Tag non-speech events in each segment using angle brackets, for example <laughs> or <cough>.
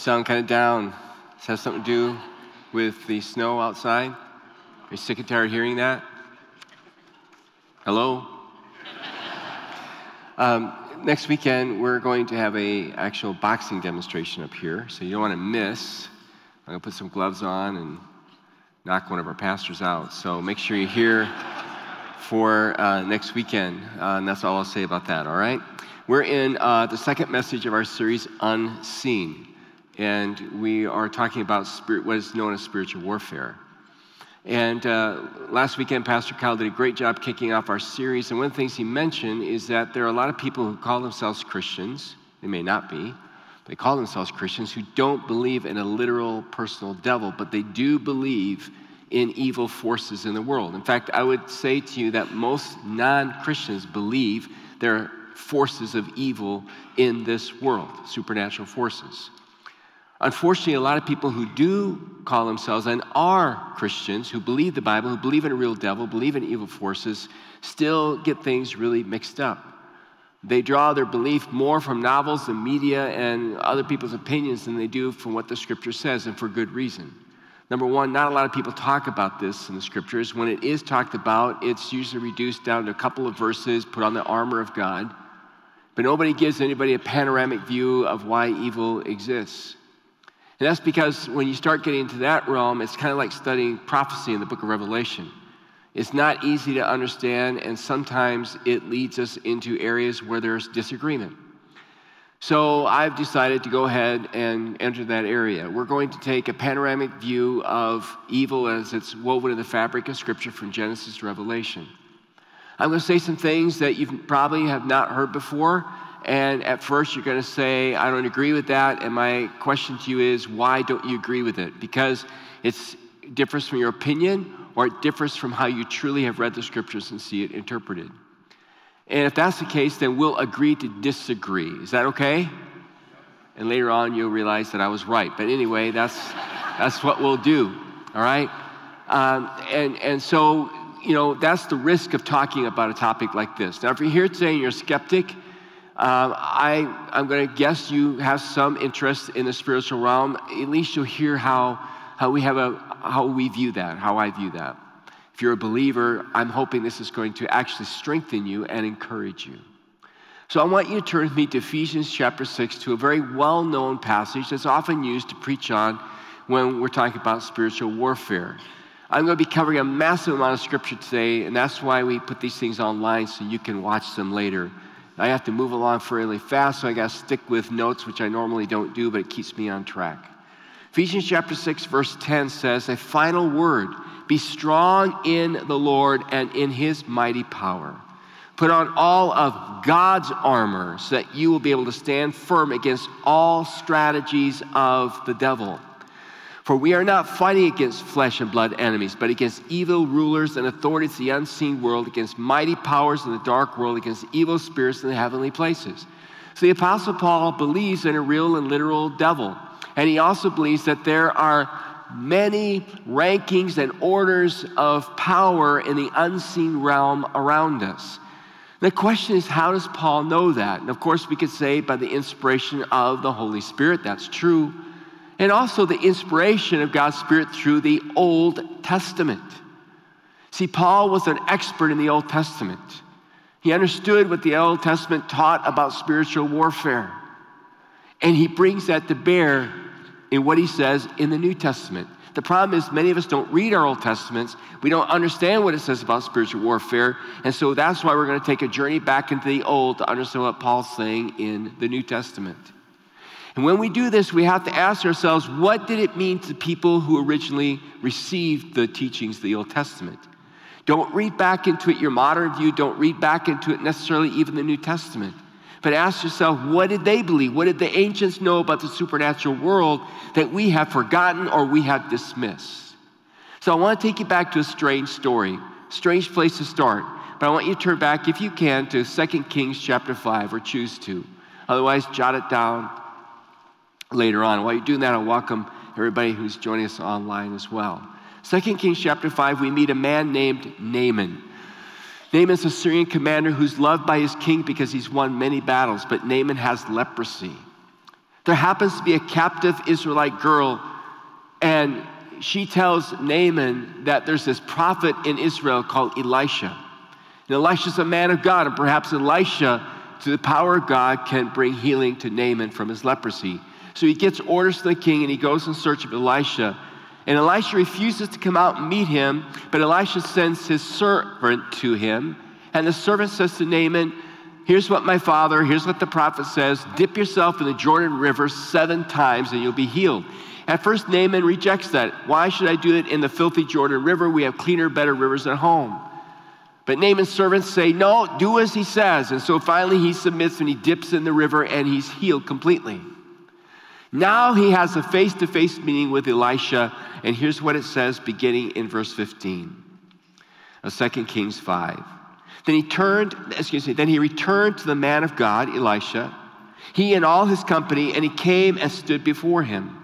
Sound kind of down. That have something to do with the snow outside? Are you sick and tired of hearing that? Hello? Um, next weekend, we're going to have a actual boxing demonstration up here, so you don't want to miss. I'm going to put some gloves on and knock one of our pastors out. So make sure you're here for uh, next weekend. Uh, and that's all I'll say about that, all right? We're in uh, the second message of our series, Unseen. And we are talking about spirit, what is known as spiritual warfare. And uh, last weekend, Pastor Kyle did a great job kicking off our series. And one of the things he mentioned is that there are a lot of people who call themselves Christians. They may not be. They call themselves Christians who don't believe in a literal personal devil, but they do believe in evil forces in the world. In fact, I would say to you that most non Christians believe there are forces of evil in this world, supernatural forces. Unfortunately, a lot of people who do call themselves and are Christians, who believe the Bible, who believe in a real devil, believe in evil forces, still get things really mixed up. They draw their belief more from novels and media and other people's opinions than they do from what the scripture says, and for good reason. Number one, not a lot of people talk about this in the scriptures. When it is talked about, it's usually reduced down to a couple of verses, put on the armor of God. But nobody gives anybody a panoramic view of why evil exists. And that's because when you start getting into that realm, it's kind of like studying prophecy in the book of Revelation. It's not easy to understand, and sometimes it leads us into areas where there's disagreement. So I've decided to go ahead and enter that area. We're going to take a panoramic view of evil as it's woven in the fabric of Scripture from Genesis to Revelation. I'm going to say some things that you probably have not heard before. And at first, you're going to say, I don't agree with that. And my question to you is, why don't you agree with it? Because it differs from your opinion or it differs from how you truly have read the scriptures and see it interpreted. And if that's the case, then we'll agree to disagree. Is that okay? And later on, you'll realize that I was right. But anyway, that's, that's what we'll do, all right? Um, and, and so you know, that's the risk of talking about a topic like this. Now, if you're here today and you're a skeptic, uh, I, I'm going to guess you have some interest in the spiritual realm. At least you'll hear how, how, we have a, how we view that, how I view that. If you're a believer, I'm hoping this is going to actually strengthen you and encourage you. So I want you to turn with me to Ephesians chapter 6 to a very well known passage that's often used to preach on when we're talking about spiritual warfare. I'm going to be covering a massive amount of scripture today, and that's why we put these things online so you can watch them later. I have to move along fairly fast, so I got to stick with notes, which I normally don't do, but it keeps me on track. Ephesians chapter 6, verse 10 says, A final word be strong in the Lord and in his mighty power. Put on all of God's armor so that you will be able to stand firm against all strategies of the devil. For we are not fighting against flesh and blood enemies, but against evil rulers and authorities in the unseen world, against mighty powers in the dark world, against evil spirits in the heavenly places. So the Apostle Paul believes in a real and literal devil. And he also believes that there are many rankings and orders of power in the unseen realm around us. The question is, how does Paul know that? And of course, we could say by the inspiration of the Holy Spirit, that's true and also the inspiration of God's Spirit through the Old Testament. See, Paul was an expert in the Old Testament. He understood what the Old Testament taught about spiritual warfare. And he brings that to bear in what he says in the New Testament. The problem is, many of us don't read our Old Testaments. We don't understand what it says about spiritual warfare. And so that's why we're going to take a journey back into the Old to understand what Paul's saying in the New Testament. And when we do this, we have to ask ourselves what did it mean to people who originally received the teachings of the Old Testament? Don't read back into it your modern view, don't read back into it necessarily even the New Testament. But ask yourself, what did they believe? What did the ancients know about the supernatural world that we have forgotten or we have dismissed? So I want to take you back to a strange story, strange place to start. But I want you to turn back, if you can, to 2 Kings chapter 5, or choose to. Otherwise, jot it down later on. While you're doing that, I'll welcome everybody who's joining us online as well. 2 Kings chapter 5, we meet a man named Naaman. Naaman's a Syrian commander who's loved by his king because he's won many battles, but Naaman has leprosy. There happens to be a captive Israelite girl, and she tells Naaman that there's this prophet in Israel called Elisha. And Elisha's a man of God, and perhaps Elisha, through the power of God, can bring healing to Naaman from his leprosy. So he gets orders from the king and he goes in search of Elisha. And Elisha refuses to come out and meet him, but Elisha sends his servant to him. And the servant says to Naaman, Here's what my father, here's what the prophet says dip yourself in the Jordan River seven times and you'll be healed. At first, Naaman rejects that. Why should I do it in the filthy Jordan River? We have cleaner, better rivers at home. But Naaman's servants say, No, do as he says. And so finally he submits and he dips in the river and he's healed completely. Now he has a face to face meeting with Elisha, and here's what it says beginning in verse 15 of 2 Kings 5. Then he turned, excuse me, then he returned to the man of God, Elisha, he and all his company, and he came and stood before him.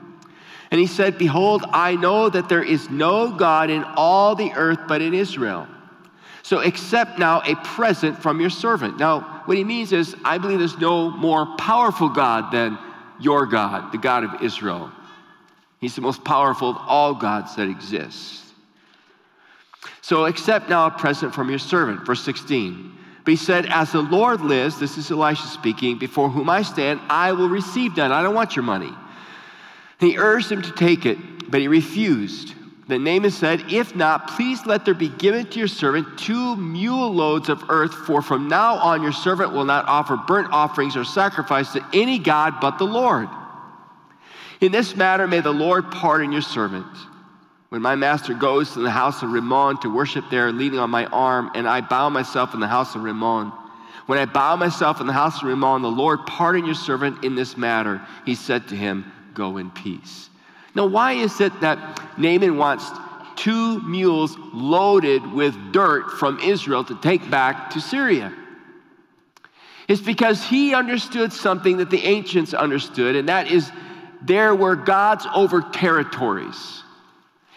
And he said, Behold, I know that there is no God in all the earth but in Israel. So accept now a present from your servant. Now, what he means is, I believe there's no more powerful God than your God, the God of Israel. He's the most powerful of all gods that exist. So accept now a present from your servant. Verse 16. But he said, As the Lord lives, this is Elisha speaking, before whom I stand, I will receive none. I don't want your money. he urged him to take it, but he refused. Then Naaman said, If not, please let there be given to your servant two mule loads of earth, for from now on your servant will not offer burnt offerings or sacrifice to any God but the Lord. In this matter, may the Lord pardon your servant. When my master goes to the house of Rimmon to worship there, leaning on my arm, and I bow myself in the house of Rimmon. When I bow myself in the house of Rimmon, the Lord pardon your servant in this matter. He said to him, Go in peace. Now, why is it that Naaman wants two mules loaded with dirt from Israel to take back to Syria? It's because he understood something that the ancients understood, and that is there were gods over territories.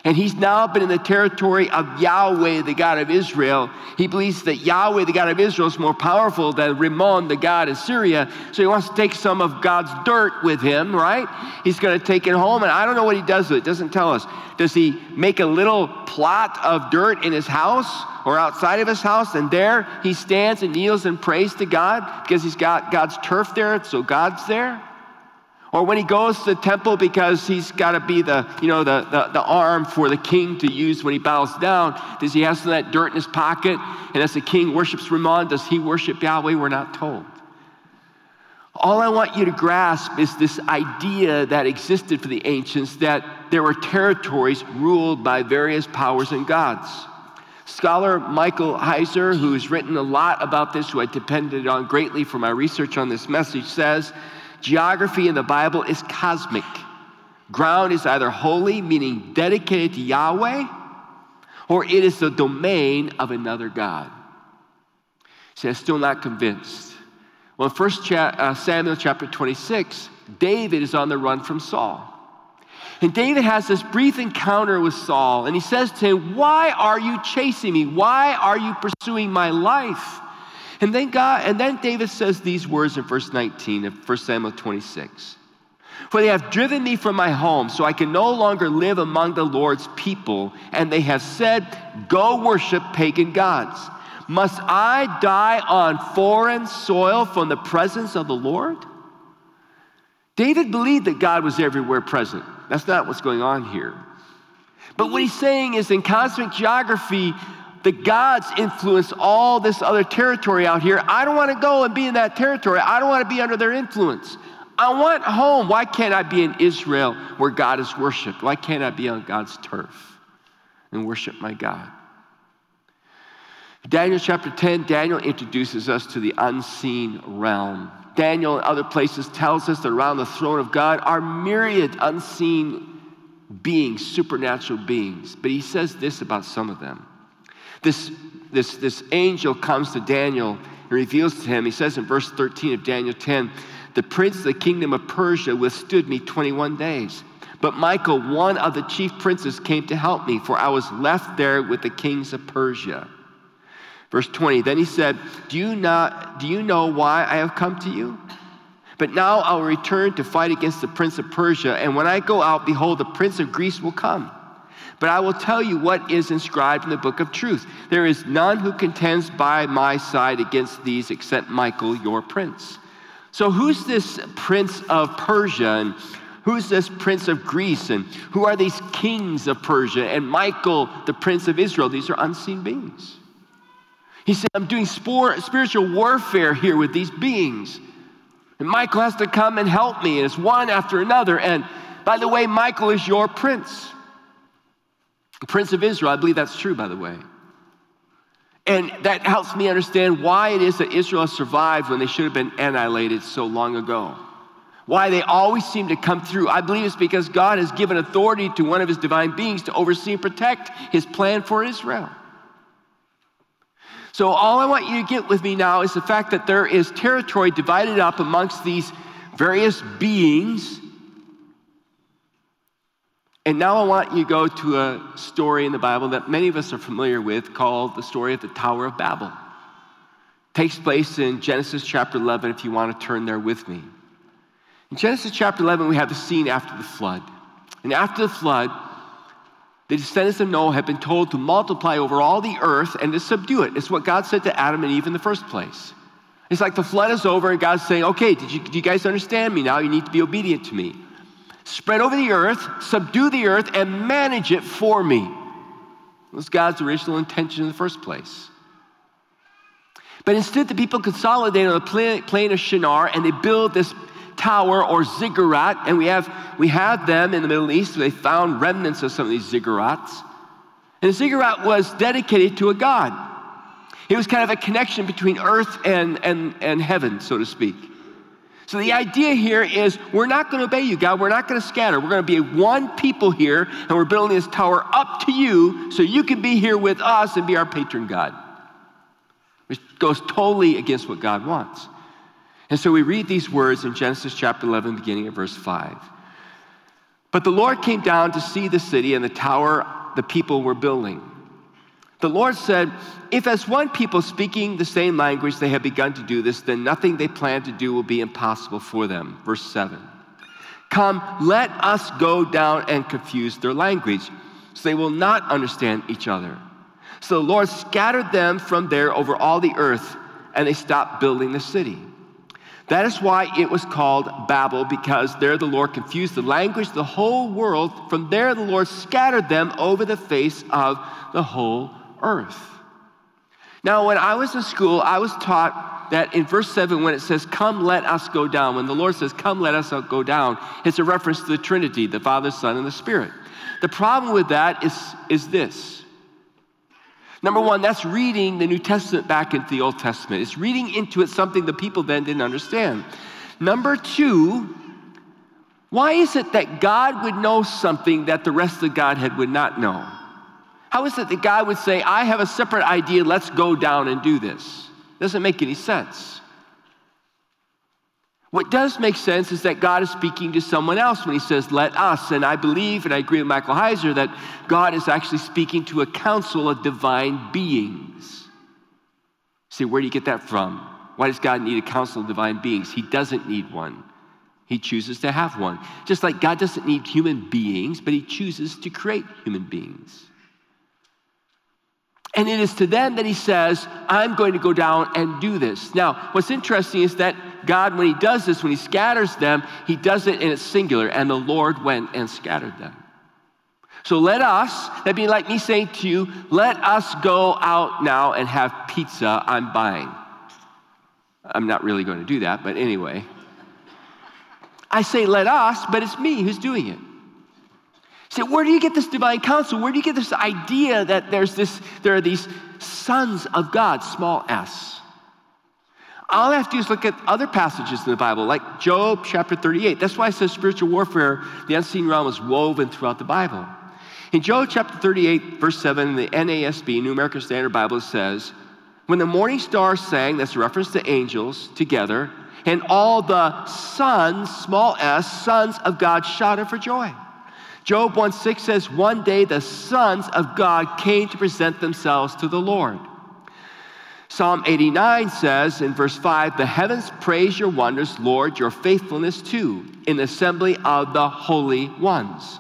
And he's now been in the territory of Yahweh, the God of Israel. He believes that Yahweh, the God of Israel, is more powerful than Rimmon, the God of Syria. So he wants to take some of God's dirt with him, right? He's going to take it home. And I don't know what he does with it. It doesn't tell us. Does he make a little plot of dirt in his house or outside of his house? And there he stands and kneels and prays to God because he's got God's turf there, so God's there? Or when he goes to the temple because he's got to be the, you know, the, the, the, arm for the king to use when he bows down, does he have some of that dirt in his pocket? And as the king worships Ramon, does he worship Yahweh? We're not told. All I want you to grasp is this idea that existed for the ancients that there were territories ruled by various powers and gods. Scholar Michael Heiser, who's written a lot about this, who I depended on greatly for my research on this message, says Geography in the Bible is cosmic. Ground is either holy, meaning dedicated to Yahweh, or it is the domain of another God. See, I'm still not convinced. Well, in 1 cha- uh, Samuel chapter 26, David is on the run from Saul. And David has this brief encounter with Saul, and he says to him, Why are you chasing me? Why are you pursuing my life? And then God, and then David says these words in verse 19 of 1 Samuel 26. For they have driven me from my home, so I can no longer live among the Lord's people, and they have said, Go worship pagan gods. Must I die on foreign soil from the presence of the Lord? David believed that God was everywhere present. That's not what's going on here. But what he's saying is in cosmic geography, the gods influence all this other territory out here. I don't want to go and be in that territory. I don't want to be under their influence. I want home. Why can't I be in Israel where God is worshiped? Why can't I be on God's turf and worship my God? Daniel chapter 10, Daniel introduces us to the unseen realm. Daniel and other places tells us that around the throne of God are myriad unseen beings, supernatural beings. But he says this about some of them. This, this, this angel comes to Daniel and reveals to him, he says in verse 13 of Daniel 10, the prince of the kingdom of Persia withstood me 21 days. But Michael, one of the chief princes, came to help me, for I was left there with the kings of Persia. Verse 20, then he said, do you, not, do you know why I have come to you? But now I will return to fight against the prince of Persia, and when I go out, behold, the prince of Greece will come. But I will tell you what is inscribed in the book of truth. There is none who contends by my side against these except Michael, your prince. So, who's this prince of Persia? And who's this prince of Greece? And who are these kings of Persia? And Michael, the prince of Israel? These are unseen beings. He said, I'm doing spiritual warfare here with these beings. And Michael has to come and help me. And it's one after another. And by the way, Michael is your prince. Prince of Israel. I believe that's true, by the way. And that helps me understand why it is that Israel survived when they should have been annihilated so long ago. Why they always seem to come through. I believe it's because God has given authority to one of his divine beings to oversee and protect his plan for Israel. So, all I want you to get with me now is the fact that there is territory divided up amongst these various beings and now I want you to go to a story in the Bible that many of us are familiar with called the story of the Tower of Babel. It takes place in Genesis chapter 11 if you want to turn there with me. In Genesis chapter 11, we have the scene after the flood. And after the flood, the descendants of Noah have been told to multiply over all the earth and to subdue it. It's what God said to Adam and Eve in the first place. It's like the flood is over and God's saying, okay, did you, do you guys understand me now? You need to be obedient to me spread over the earth, subdue the earth, and manage it for me. That was God's original intention in the first place. But instead, the people consolidate on the plain of Shinar and they build this tower or ziggurat. And we have, we have them in the Middle East. They found remnants of some of these ziggurats. And the ziggurat was dedicated to a god. It was kind of a connection between earth and, and, and heaven, so to speak. So the idea here is we're not going to obey you, God. We're not going to scatter. We're going to be one people here, and we're building this tower up to you so you can be here with us and be our patron God. Which goes totally against what God wants. And so we read these words in Genesis chapter 11, beginning at verse 5. But the Lord came down to see the city and the tower the people were building. The Lord said, If as one people speaking the same language they have begun to do this, then nothing they plan to do will be impossible for them. Verse 7. Come, let us go down and confuse their language, so they will not understand each other. So the Lord scattered them from there over all the earth, and they stopped building the city. That is why it was called Babel, because there the Lord confused the language the whole world. From there the Lord scattered them over the face of the whole earth. Now, when I was in school, I was taught that in verse 7, when it says, Come, let us go down, when the Lord says, Come, let us go down, it's a reference to the Trinity, the Father, Son, and the Spirit. The problem with that is, is this. Number one, that's reading the New Testament back into the Old Testament. It's reading into it something the people then didn't understand. Number two, why is it that God would know something that the rest of Godhead would not know? How is it that God would say, I have a separate idea, let's go down and do this? Doesn't make any sense. What does make sense is that God is speaking to someone else when he says, let us. And I believe, and I agree with Michael Heiser, that God is actually speaking to a council of divine beings. See, where do you get that from? Why does God need a council of divine beings? He doesn't need one. He chooses to have one. Just like God doesn't need human beings, but He chooses to create human beings. And it is to them that he says, I'm going to go down and do this. Now, what's interesting is that God, when he does this, when he scatters them, he does it in its singular, and the Lord went and scattered them. So let us, that'd be like me saying to you, let us go out now and have pizza I'm buying. I'm not really going to do that, but anyway. I say let us, but it's me who's doing it. So where do you get this divine council? Where do you get this idea that there's this, there are these sons of God, small s? All I have to do is look at other passages in the Bible, like Job chapter 38. That's why I said spiritual warfare, the unseen realm, is woven throughout the Bible. In Job chapter 38, verse 7, the NASB, New American Standard Bible, says, When the morning star sang, that's a reference to angels together, and all the sons, small s, sons of God shouted for joy. Job 1 6 says, One day the sons of God came to present themselves to the Lord. Psalm 89 says in verse 5 The heavens praise your wonders, Lord, your faithfulness too, in the assembly of the holy ones.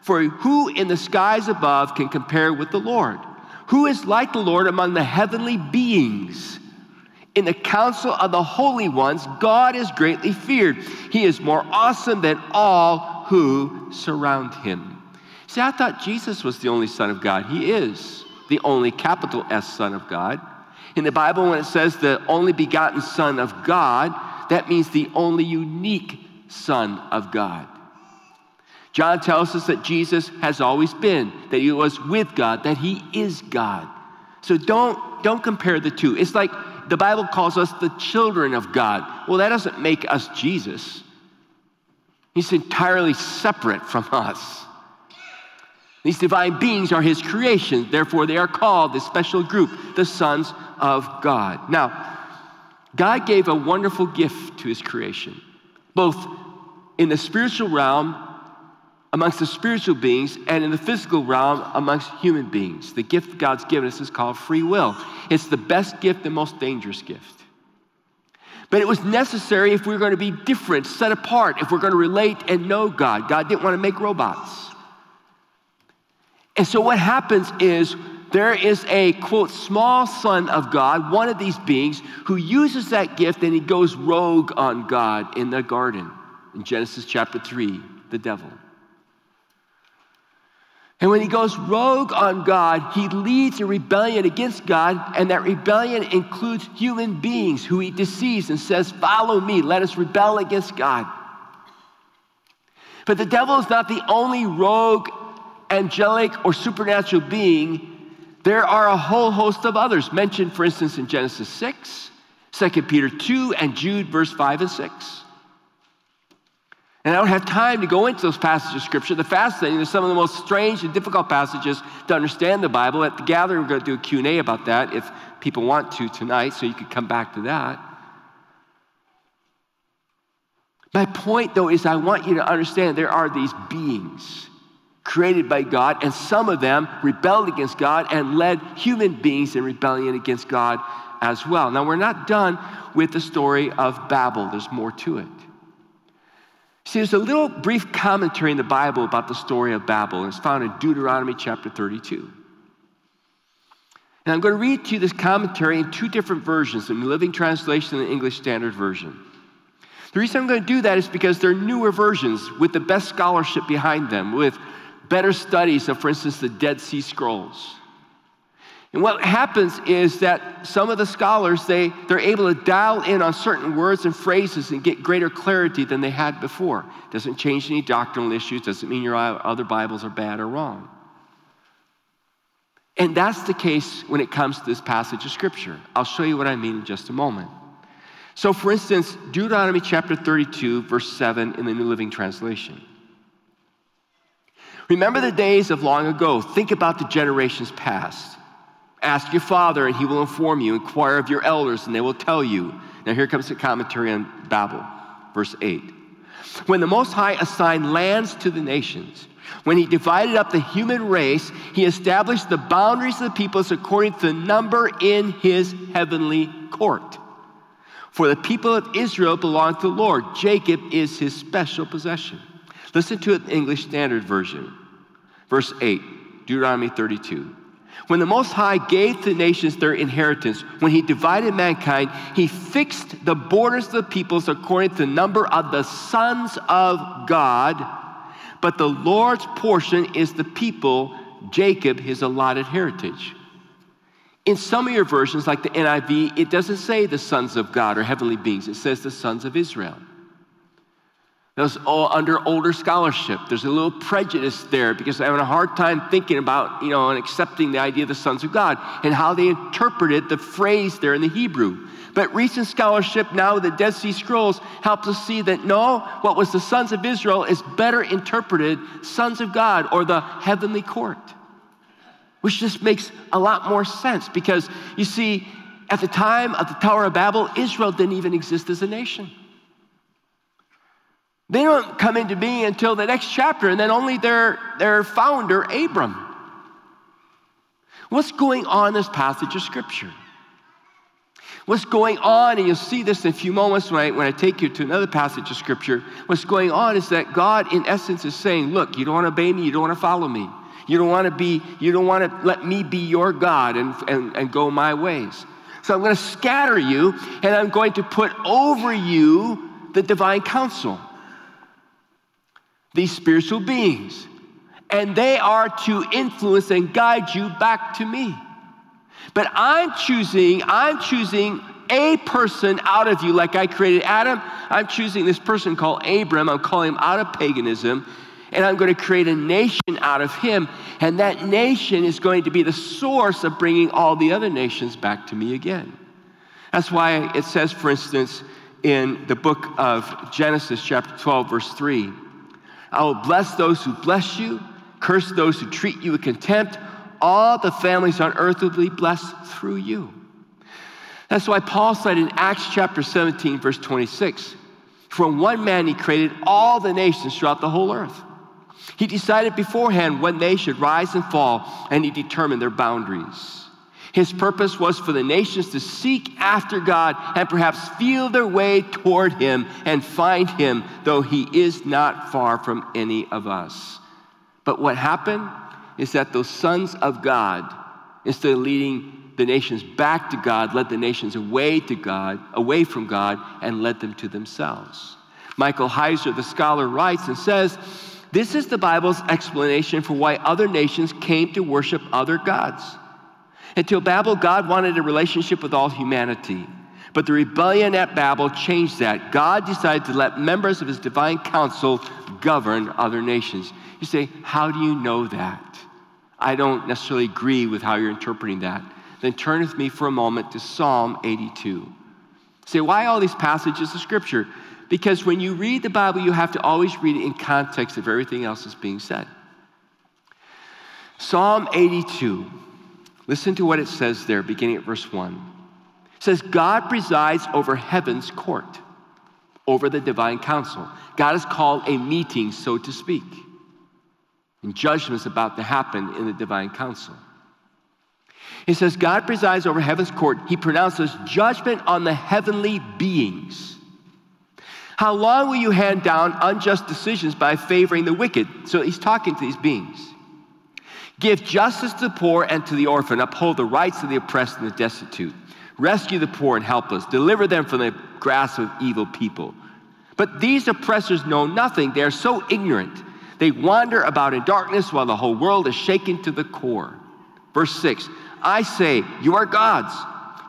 For who in the skies above can compare with the Lord? Who is like the Lord among the heavenly beings? In the council of the holy ones, God is greatly feared. He is more awesome than all who surround him. See, I thought Jesus was the only Son of God. He is the only capital S Son of God. In the Bible, when it says the only begotten Son of God, that means the only unique Son of God. John tells us that Jesus has always been, that he was with God, that he is God. So don't, don't compare the two. It's like the Bible calls us the children of God. Well, that doesn't make us Jesus. He's entirely separate from us. These divine beings are his creation, therefore, they are called the special group, the sons of God. Now, God gave a wonderful gift to his creation, both in the spiritual realm amongst the spiritual beings and in the physical realm amongst human beings. The gift God's given us is called free will. It's the best gift and most dangerous gift. But it was necessary if we were going to be different, set apart, if we're going to relate and know God. God didn't want to make robots. And so what happens is there is a quote small son of God, one of these beings, who uses that gift and he goes rogue on God in the garden in Genesis chapter 3, the devil. And when he goes rogue on God, he leads a rebellion against God, and that rebellion includes human beings who he deceives and says, Follow me, let us rebel against God. But the devil is not the only rogue, angelic, or supernatural being. There are a whole host of others mentioned, for instance, in Genesis 6, 2 Peter 2, and Jude, verse 5 and 6. And I don't have time to go into those passages of Scripture. The fascinating, they're some of the most strange and difficult passages to understand the Bible. At the gathering, we're going to do a Q&A about that if people want to tonight, so you could come back to that. My point, though, is I want you to understand there are these beings created by God, and some of them rebelled against God and led human beings in rebellion against God as well. Now, we're not done with the story of Babel, there's more to it. See, there's a little brief commentary in the Bible about the story of Babel, and it's found in Deuteronomy chapter 32. And I'm going to read to you this commentary in two different versions, the Living Translation and the English Standard Version. The reason I'm going to do that is because they're newer versions with the best scholarship behind them, with better studies of, for instance, the Dead Sea Scrolls. And what happens is that some of the scholars, they, they're able to dial in on certain words and phrases and get greater clarity than they had before. Doesn't change any doctrinal issues, doesn't mean your other Bibles are bad or wrong. And that's the case when it comes to this passage of Scripture. I'll show you what I mean in just a moment. So, for instance, Deuteronomy chapter 32, verse 7 in the New Living Translation. Remember the days of long ago. Think about the generations past. Ask your father, and he will inform you. Inquire of your elders, and they will tell you. Now, here comes the commentary on Babel, verse 8. When the Most High assigned lands to the nations, when he divided up the human race, he established the boundaries of the peoples according to the number in his heavenly court. For the people of Israel belong to the Lord. Jacob is his special possession. Listen to it English Standard Version. Verse 8, Deuteronomy 32. When the Most High gave the nations their inheritance, when He divided mankind, He fixed the borders of the peoples according to the number of the sons of God. But the Lord's portion is the people, Jacob, his allotted heritage. In some of your versions, like the NIV, it doesn't say the sons of God or heavenly beings, it says the sons of Israel. Those all under older scholarship. There's a little prejudice there because they're having a hard time thinking about, you know, and accepting the idea of the sons of God and how they interpreted the phrase there in the Hebrew. But recent scholarship now with the Dead Sea Scrolls helps us see that no, what was the sons of Israel is better interpreted sons of God or the heavenly court, which just makes a lot more sense because you see, at the time of the Tower of Babel, Israel didn't even exist as a nation. They don't come into being until the next chapter, and then only their, their founder, Abram. What's going on in this passage of Scripture? What's going on, and you'll see this in a few moments when I, when I take you to another passage of scripture. What's going on is that God, in essence, is saying, Look, you don't want to obey me, you don't want to follow me. You don't want to be, you don't want to let me be your God and, and, and go my ways. So I'm going to scatter you, and I'm going to put over you the divine council, these spiritual beings. And they are to influence and guide you back to me. But I'm choosing, I'm choosing a person out of you, like I created Adam. I'm choosing this person called Abram. I'm calling him out of paganism. And I'm going to create a nation out of him. And that nation is going to be the source of bringing all the other nations back to me again. That's why it says, for instance, in the book of Genesis, chapter 12, verse 3 I will bless those who bless you, curse those who treat you with contempt all the families on earth will be blessed through you. That's why Paul said in Acts chapter 17, verse 26, from one man he created all the nations throughout the whole earth. He decided beforehand when they should rise and fall, and he determined their boundaries. His purpose was for the nations to seek after God and perhaps feel their way toward Him and find Him, though He is not far from any of us. But what happened? is that those sons of God, instead of leading the nations back to God, led the nations away to God, away from God, and led them to themselves. Michael Heiser, the scholar, writes and says, This is the Bible's explanation for why other nations came to worship other gods. Until Babel, God wanted a relationship with all humanity. But the rebellion at Babel changed that. God decided to let members of his divine council govern other nations. You say, How do you know that? I don't necessarily agree with how you're interpreting that. Then turn with me for a moment to Psalm 82. Say, why all these passages of Scripture? Because when you read the Bible, you have to always read it in context of everything else that's being said. Psalm 82, listen to what it says there, beginning at verse 1. It says, God presides over heaven's court, over the divine council. God is called a meeting, so to speak and judgment's about to happen in the divine council. He says, God presides over heaven's court. He pronounces judgment on the heavenly beings. How long will you hand down unjust decisions by favoring the wicked? So he's talking to these beings. Give justice to the poor and to the orphan. Uphold the rights of the oppressed and the destitute. Rescue the poor and helpless. Deliver them from the grasp of evil people. But these oppressors know nothing. They are so ignorant. They wander about in darkness while the whole world is shaken to the core. Verse 6 I say, You are gods.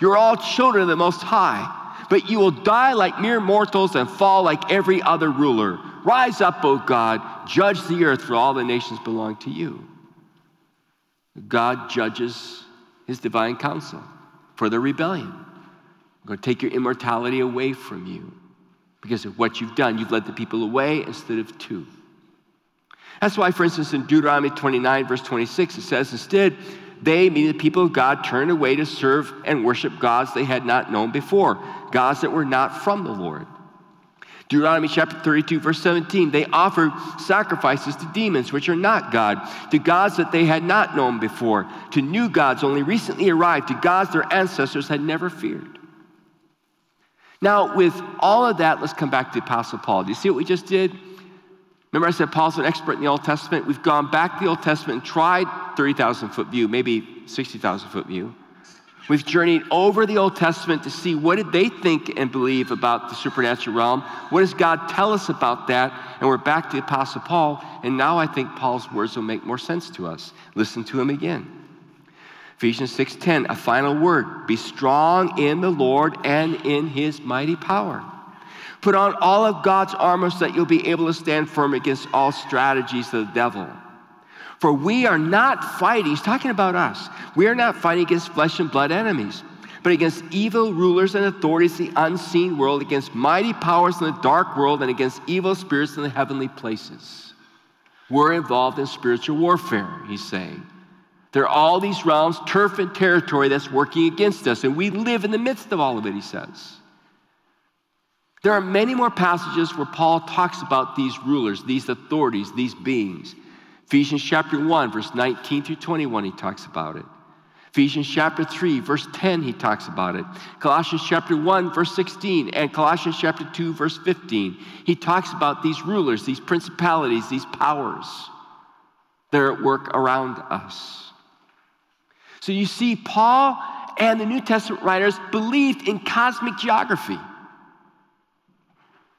You're all children of the Most High. But you will die like mere mortals and fall like every other ruler. Rise up, O God, judge the earth, for all the nations belong to you. God judges his divine council for the rebellion. I'm going to take your immortality away from you because of what you've done. You've led the people away instead of to. That's why, for instance, in Deuteronomy 29, verse 26, it says, Instead, they, meaning the people of God, turned away to serve and worship gods they had not known before, gods that were not from the Lord. Deuteronomy chapter 32, verse 17, they offered sacrifices to demons, which are not God, to gods that they had not known before, to new gods only recently arrived, to gods their ancestors had never feared. Now, with all of that, let's come back to the Apostle Paul. Do you see what we just did? Remember, I said Paul's an expert in the Old Testament? We've gone back to the Old Testament and tried 30,000 foot view, maybe 60,000 foot view. We've journeyed over the Old Testament to see what did they think and believe about the supernatural realm? What does God tell us about that? And we're back to the Apostle Paul, and now I think Paul's words will make more sense to us. Listen to him again. Ephesians 6:10, a final word. Be strong in the Lord and in his mighty power. Put on all of God's armor so that you'll be able to stand firm against all strategies of the devil. For we are not fighting, he's talking about us. We are not fighting against flesh and blood enemies, but against evil rulers and authorities, the unseen world, against mighty powers in the dark world, and against evil spirits in the heavenly places. We're involved in spiritual warfare, he's saying. There are all these realms, turf and territory that's working against us, and we live in the midst of all of it, he says. There are many more passages where Paul talks about these rulers, these authorities, these beings. Ephesians chapter 1, verse 19 through 21, he talks about it. Ephesians chapter 3, verse 10, he talks about it. Colossians chapter 1, verse 16, and Colossians chapter 2, verse 15. He talks about these rulers, these principalities, these powers that are at work around us. So you see, Paul and the New Testament writers believed in cosmic geography.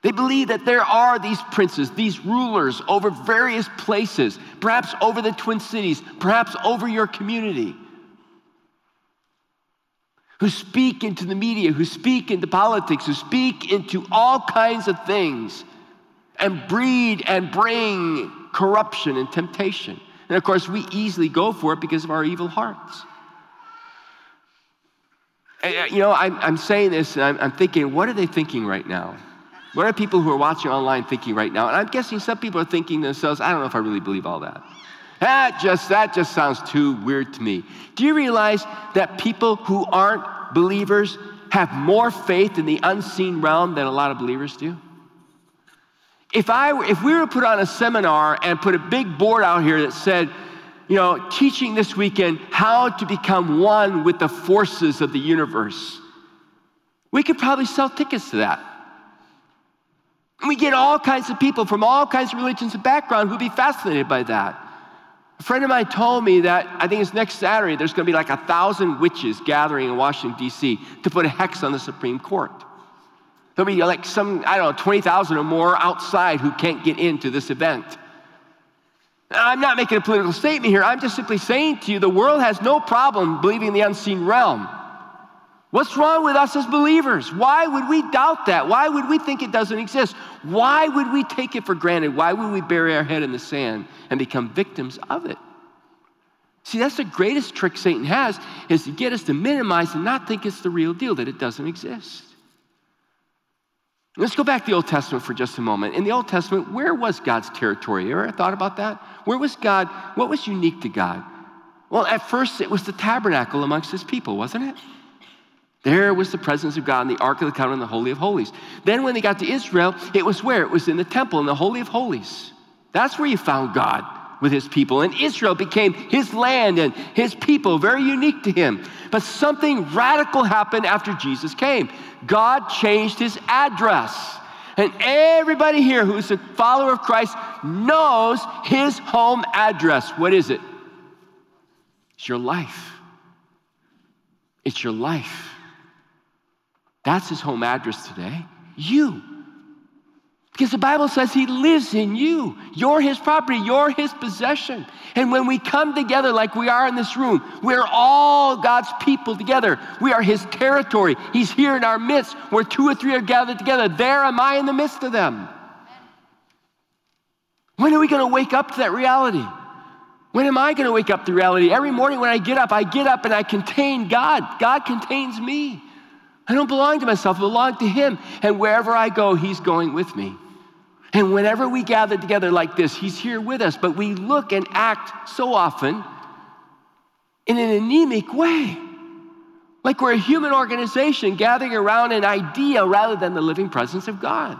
They believe that there are these princes, these rulers over various places, perhaps over the Twin Cities, perhaps over your community who speak into the media, who speak into politics, who speak into all kinds of things and breed and bring corruption and temptation. And of course, we easily go for it because of our evil hearts. And, uh, you know, I'm, I'm, saying this and I'm, I'm thinking, what are they thinking right now? What are people who are watching online thinking right now? And I'm guessing some people are thinking themselves, I don't know if I really believe all that. That just, that just sounds too weird to me. Do you realize that people who aren't believers have more faith in the unseen realm than a lot of believers do? If, I, if we were to put on a seminar and put a big board out here that said, you know, teaching this weekend how to become one with the forces of the universe, we could probably sell tickets to that. And we get all kinds of people from all kinds of religions and background who'd be fascinated by that. A friend of mine told me that I think it's next Saturday, there's going to be like a thousand witches gathering in Washington, D.C. to put a hex on the Supreme Court. There'll be like some, I don't know, 20,000 or more outside who can't get into this event. I'm not making a political statement here. I'm just simply saying to you the world has no problem believing in the unseen realm. What's wrong with us as believers? Why would we doubt that? Why would we think it doesn't exist? Why would we take it for granted? Why would we bury our head in the sand and become victims of it? See, that's the greatest trick Satan has is to get us to minimize and not think it's the real deal, that it doesn't exist. Let's go back to the Old Testament for just a moment. In the Old Testament, where was God's territory? You ever thought about that? Where was God? What was unique to God? Well, at first, it was the tabernacle amongst his people, wasn't it? There was the presence of God in the Ark of the Covenant in the Holy of Holies. Then, when they got to Israel, it was where? It was in the temple, in the Holy of Holies. That's where you found God with his people. And Israel became his land and his people, very unique to him. But something radical happened after Jesus came. God changed his address. And everybody here who's a follower of Christ knows his home address. What is it? It's your life. It's your life. That's his home address today. You. Because the Bible says he lives in you. You're his property, you're his possession. And when we come together like we are in this room, we're all God's people together. We are his territory. He's here in our midst. Where two or three are gathered together, there am I in the midst of them. When are we going to wake up to that reality? When am I going to wake up to reality? Every morning when I get up, I get up and I contain God. God contains me. I don't belong to myself, I belong to Him. And wherever I go, He's going with me. And whenever we gather together like this, He's here with us, but we look and act so often in an anemic way. Like we're a human organization gathering around an idea rather than the living presence of God.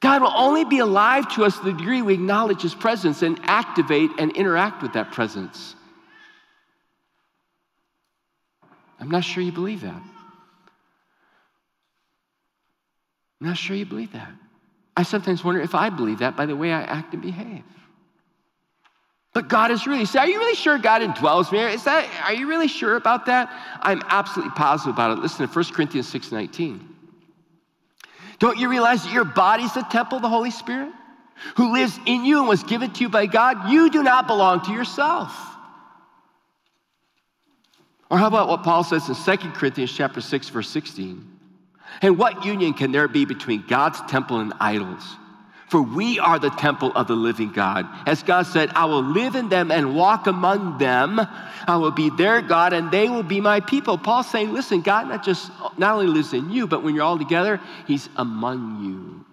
God will only be alive to us to the degree we acknowledge His presence and activate and interact with that presence. I'm not sure you believe that. I'm not sure you believe that. I sometimes wonder if I believe that by the way I act and behave. But God is really, say, are you really sure God indwells me? Is that, are you really sure about that? I'm absolutely positive about it. Listen to 1 Corinthians 6.19. Don't you realize that your body's the temple of the Holy Spirit who lives in you and was given to you by God? You do not belong to yourself. Or how about what Paul says in 2 Corinthians chapter 6, verse 16? And what union can there be between God's temple and idols? For we are the temple of the living God. As God said, I will live in them and walk among them. I will be their God and they will be my people. Paul's saying, listen, God not just not only lives in you, but when you're all together, he's among you.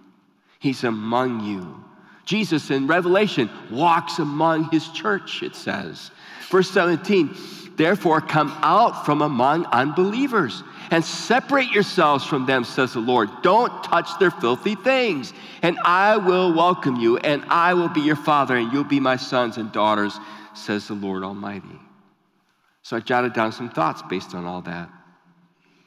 He's among you. Jesus in Revelation walks among his church, it says. Verse 17, Therefore, come out from among unbelievers and separate yourselves from them, says the Lord. Don't touch their filthy things, and I will welcome you, and I will be your father, and you'll be my sons and daughters, says the Lord Almighty. So I jotted down some thoughts based on all that.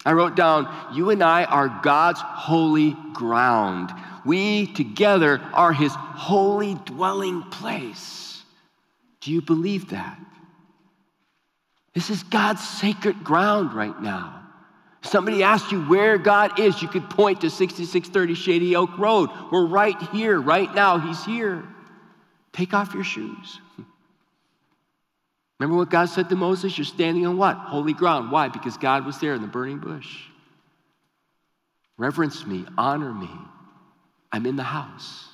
I wrote down, You and I are God's holy ground. We together are his holy dwelling place. Do you believe that? This is God's sacred ground right now. If somebody asked you where God is, you could point to 6630 Shady Oak Road. We're right here, right now. He's here. Take off your shoes. <laughs> Remember what God said to Moses? You're standing on what? Holy ground. Why? Because God was there in the burning bush. Reverence me, honor me. I'm in the house.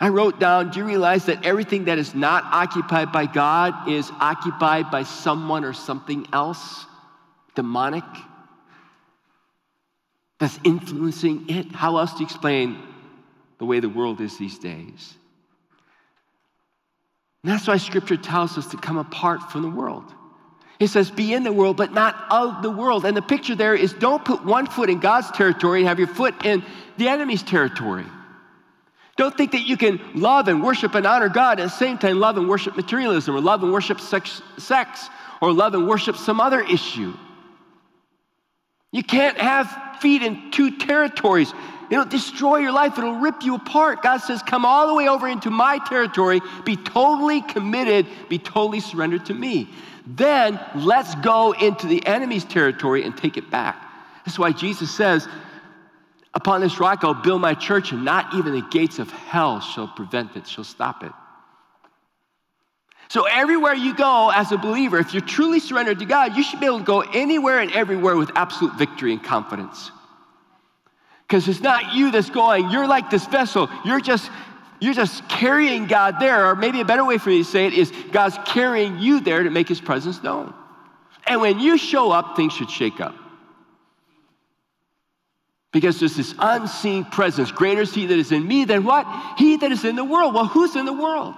I wrote down, do you realize that everything that is not occupied by God is occupied by someone or something else? Demonic? That's influencing it? How else to explain the way the world is these days? And that's why scripture tells us to come apart from the world. It says, be in the world, but not of the world. And the picture there is don't put one foot in God's territory and have your foot in the enemy's territory. Don't think that you can love and worship and honor God at the same time love and worship materialism or love and worship sex, sex or love and worship some other issue. You can't have feet in two territories. It'll destroy your life, it'll rip you apart. God says, Come all the way over into my territory, be totally committed, be totally surrendered to me. Then let's go into the enemy's territory and take it back. That's why Jesus says, Upon this rock I'll build my church, and not even the gates of hell shall prevent it, shall stop it. So, everywhere you go as a believer, if you're truly surrendered to God, you should be able to go anywhere and everywhere with absolute victory and confidence. Because it's not you that's going, you're like this vessel. You're just you're just carrying God there, or maybe a better way for me to say it is God's carrying you there to make his presence known. And when you show up, things should shake up. Because there's this unseen presence. Greater is he that is in me than what? He that is in the world. Well, who's in the world?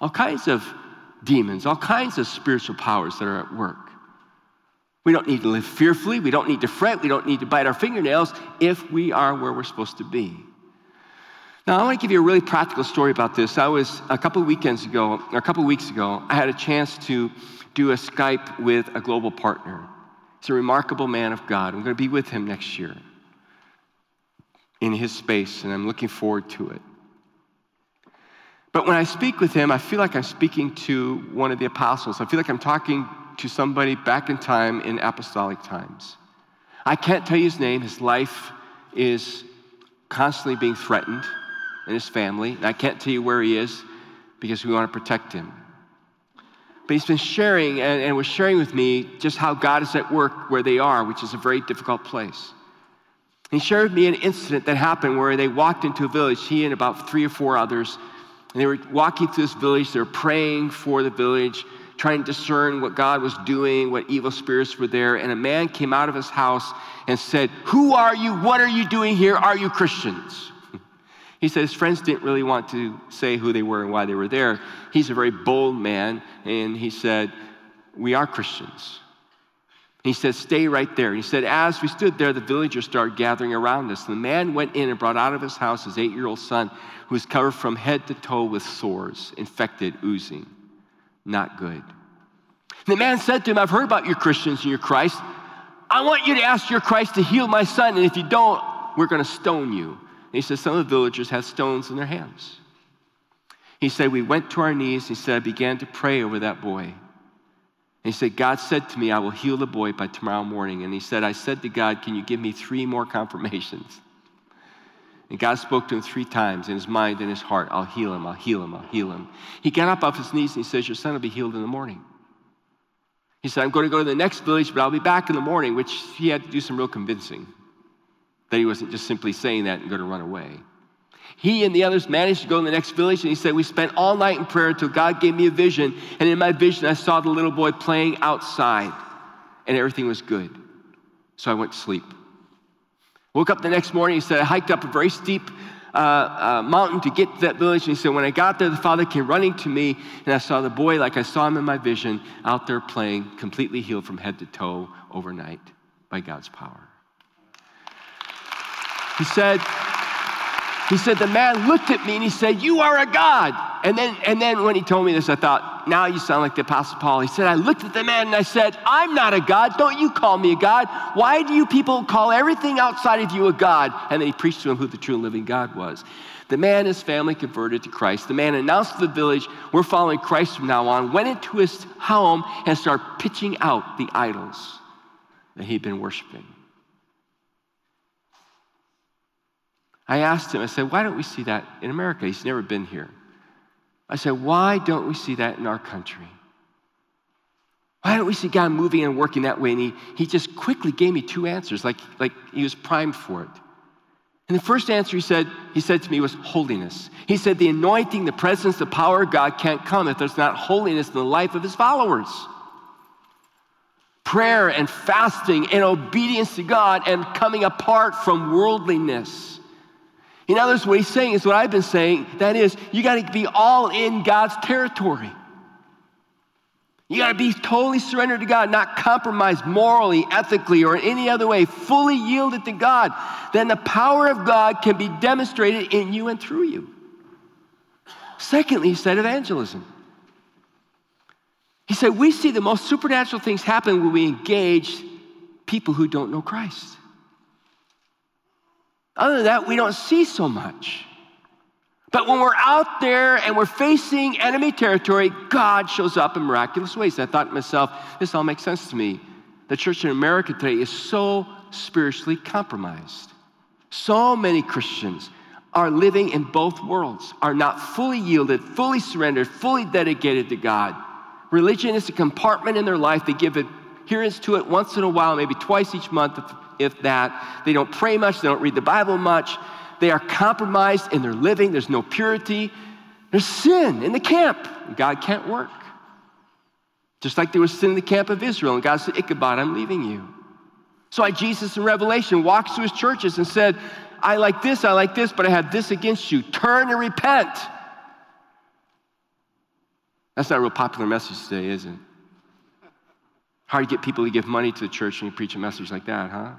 All kinds of demons, all kinds of spiritual powers that are at work. We don't need to live fearfully. We don't need to fret. We don't need to bite our fingernails if we are where we're supposed to be. Now, I want to give you a really practical story about this. I was a couple weekends ago, or a couple weeks ago, I had a chance to do a Skype with a global partner. He's a remarkable man of God. I'm going to be with him next year in his space, and I'm looking forward to it. But when I speak with him, I feel like I'm speaking to one of the apostles. I feel like I'm talking to somebody back in time in apostolic times. I can't tell you his name. His life is constantly being threatened and his family. And I can't tell you where he is because we want to protect him. But he's been sharing and, and was sharing with me just how God is at work where they are, which is a very difficult place. He shared with me an incident that happened where they walked into a village, he and about three or four others, and they were walking through this village. They were praying for the village, trying to discern what God was doing, what evil spirits were there. And a man came out of his house and said, Who are you? What are you doing here? Are you Christians? <laughs> He said his friends didn't really want to say who they were and why they were there. He's a very bold man, and he said, We are Christians. He said, Stay right there. He said, As we stood there, the villagers started gathering around us. And The man went in and brought out of his house his eight year old son, who was covered from head to toe with sores, infected, oozing. Not good. The man said to him, I've heard about your Christians and your Christ. I want you to ask your Christ to heal my son, and if you don't, we're going to stone you he said, Some of the villagers had stones in their hands. He said, We went to our knees. He said, I began to pray over that boy. He said, God said to me, I will heal the boy by tomorrow morning. And he said, I said to God, Can you give me three more confirmations? And God spoke to him three times in his mind and his heart I'll heal him, I'll heal him, I'll heal him. He got up off his knees and he says, Your son will be healed in the morning. He said, I'm going to go to the next village, but I'll be back in the morning, which he had to do some real convincing that he wasn't just simply saying that and going to run away. He and the others managed to go in the next village, and he said, We spent all night in prayer until God gave me a vision. And in my vision, I saw the little boy playing outside, and everything was good. So I went to sleep. Woke up the next morning, he said, I hiked up a very steep uh, uh, mountain to get to that village. And he said, When I got there, the father came running to me, and I saw the boy, like I saw him in my vision, out there playing, completely healed from head to toe overnight by God's power. He said, he said, the man looked at me and he said, You are a God. And then, and then when he told me this, I thought, now you sound like the Apostle Paul. He said, I looked at the man and I said, I'm not a God. Don't you call me a God. Why do you people call everything outside of you a God? And then he preached to him who the true and living God was. The man and his family converted to Christ. The man announced to the village, We're following Christ from now on, went into his home and started pitching out the idols that he'd been worshiping. I asked him, I said, Why don't we see that in America? He's never been here. I said, Why don't we see that in our country? Why don't we see God moving and working that way? And he, he just quickly gave me two answers, like, like he was primed for it. And the first answer he said, he said to me was holiness. He said, The anointing, the presence, the power of God can't come if there's not holiness in the life of his followers. Prayer and fasting and obedience to God and coming apart from worldliness. In other words, what he's saying is what I've been saying that is, you got to be all in God's territory. You got to be totally surrendered to God, not compromised morally, ethically, or in any other way, fully yielded to God. Then the power of God can be demonstrated in you and through you. Secondly, he said evangelism. He said, We see the most supernatural things happen when we engage people who don't know Christ. Other than that, we don't see so much. But when we're out there and we're facing enemy territory, God shows up in miraculous ways. I thought to myself, this all makes sense to me. The church in America today is so spiritually compromised. So many Christians are living in both worlds, are not fully yielded, fully surrendered, fully dedicated to God. Religion is a compartment in their life. They give adherence to it once in a while, maybe twice each month, if that. They don't pray much, they don't read the Bible much. They are compromised in their living, there's no purity. There's sin in the camp. God can't work. Just like there was sin in the camp of Israel, and God said, Ichabod, I'm leaving you. So why Jesus in Revelation walks to his churches and said, I like this, I like this, but I have this against you. Turn and repent. That's not a real popular message today, is it? Hard to get people to give money to the church when you preach a message like that, huh?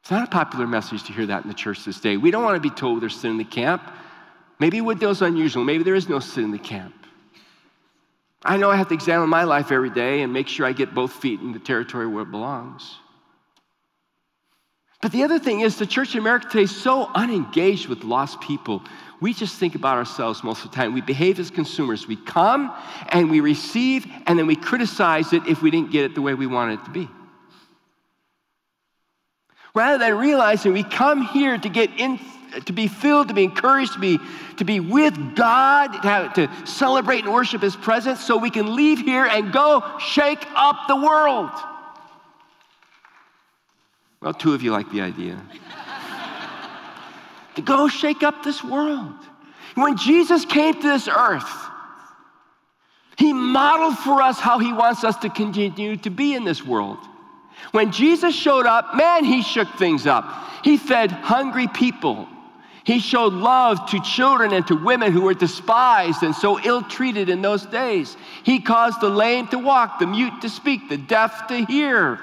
It's not a popular message to hear that in the church this day. We don't want to be told there's sin in the camp. Maybe Wooddale's unusual. Maybe there is no sin in the camp. I know I have to examine my life every day and make sure I get both feet in the territory where it belongs. But the other thing is, the church in America today is so unengaged with lost people. We just think about ourselves most of the time. We behave as consumers. We come and we receive, and then we criticize it if we didn't get it the way we wanted it to be. Rather than realizing we come here to get in, to be filled, to be encouraged, to be, to be with God, to, have, to celebrate and worship His presence, so we can leave here and go shake up the world. Well, two of you like the idea. To go shake up this world. When Jesus came to this earth, he modeled for us how he wants us to continue to be in this world. When Jesus showed up, man, he shook things up. He fed hungry people. He showed love to children and to women who were despised and so ill treated in those days. He caused the lame to walk, the mute to speak, the deaf to hear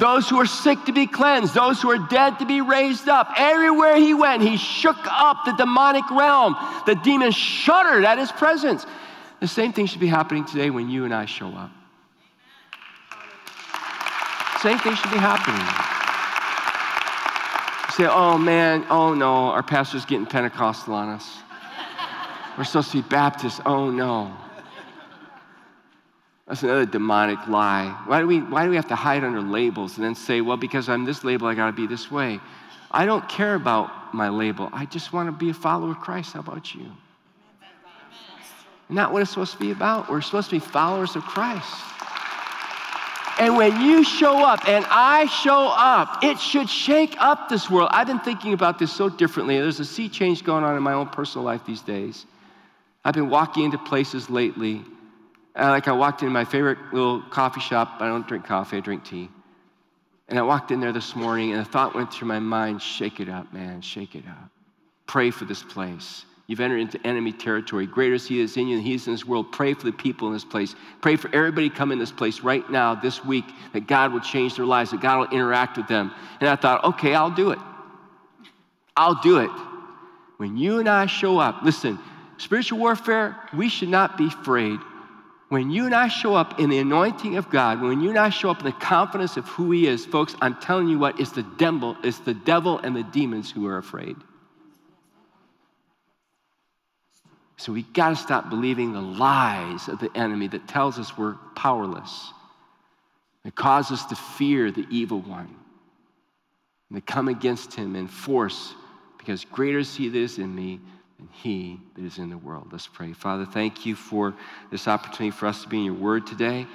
those who are sick to be cleansed, those who are dead to be raised up. Everywhere he went, he shook up the demonic realm. The demons shuddered at his presence. The same thing should be happening today when you and I show up. Same thing should be happening. Say, oh man, oh no, our pastor's getting Pentecostal on us. We're supposed to be Baptist. Oh no. That's another demonic lie. Why do, we, why do we have to hide under labels and then say, well, because I'm this label, I got to be this way? I don't care about my label. I just want to be a follower of Christ. How about you? Not what it's supposed to be about. We're supposed to be followers of Christ. And when you show up and I show up, it should shake up this world. I've been thinking about this so differently. There's a sea change going on in my own personal life these days. I've been walking into places lately like I walked in my favorite little coffee shop. I don't drink coffee, I drink tea. And I walked in there this morning, and a thought went through my mind shake it up, man, shake it up. Pray for this place. You've entered into enemy territory. Greater is He is in you than He is in this world. Pray for the people in this place. Pray for everybody come in this place right now, this week, that God will change their lives, that God will interact with them. And I thought, okay, I'll do it. I'll do it. When you and I show up, listen, spiritual warfare, we should not be afraid. When you and I show up in the anointing of God, when you and I show up in the confidence of who He is, folks, I'm telling you what, it's the devil, it's the devil and the demons who are afraid. So we got to stop believing the lies of the enemy that tells us we're powerless. that causes us to fear the evil one and to come against him in force because greater is he that is in me than he that is in the world. Let's pray. Father, thank you for this opportunity for us to be in your word today.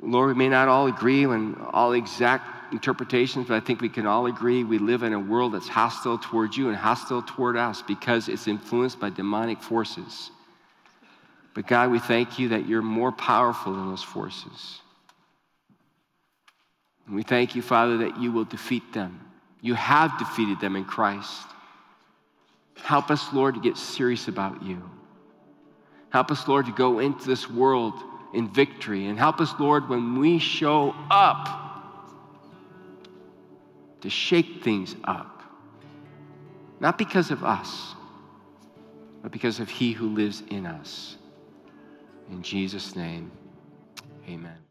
Lord, we may not all agree on all exact interpretations, but I think we can all agree we live in a world that's hostile towards you and hostile toward us because it's influenced by demonic forces. But God, we thank you that you're more powerful than those forces. And we thank you, Father, that you will defeat them. You have defeated them in Christ. Help us, Lord, to get serious about you. Help us, Lord, to go into this world in victory. And help us, Lord, when we show up, to shake things up. Not because of us, but because of He who lives in us. In Jesus' name, amen.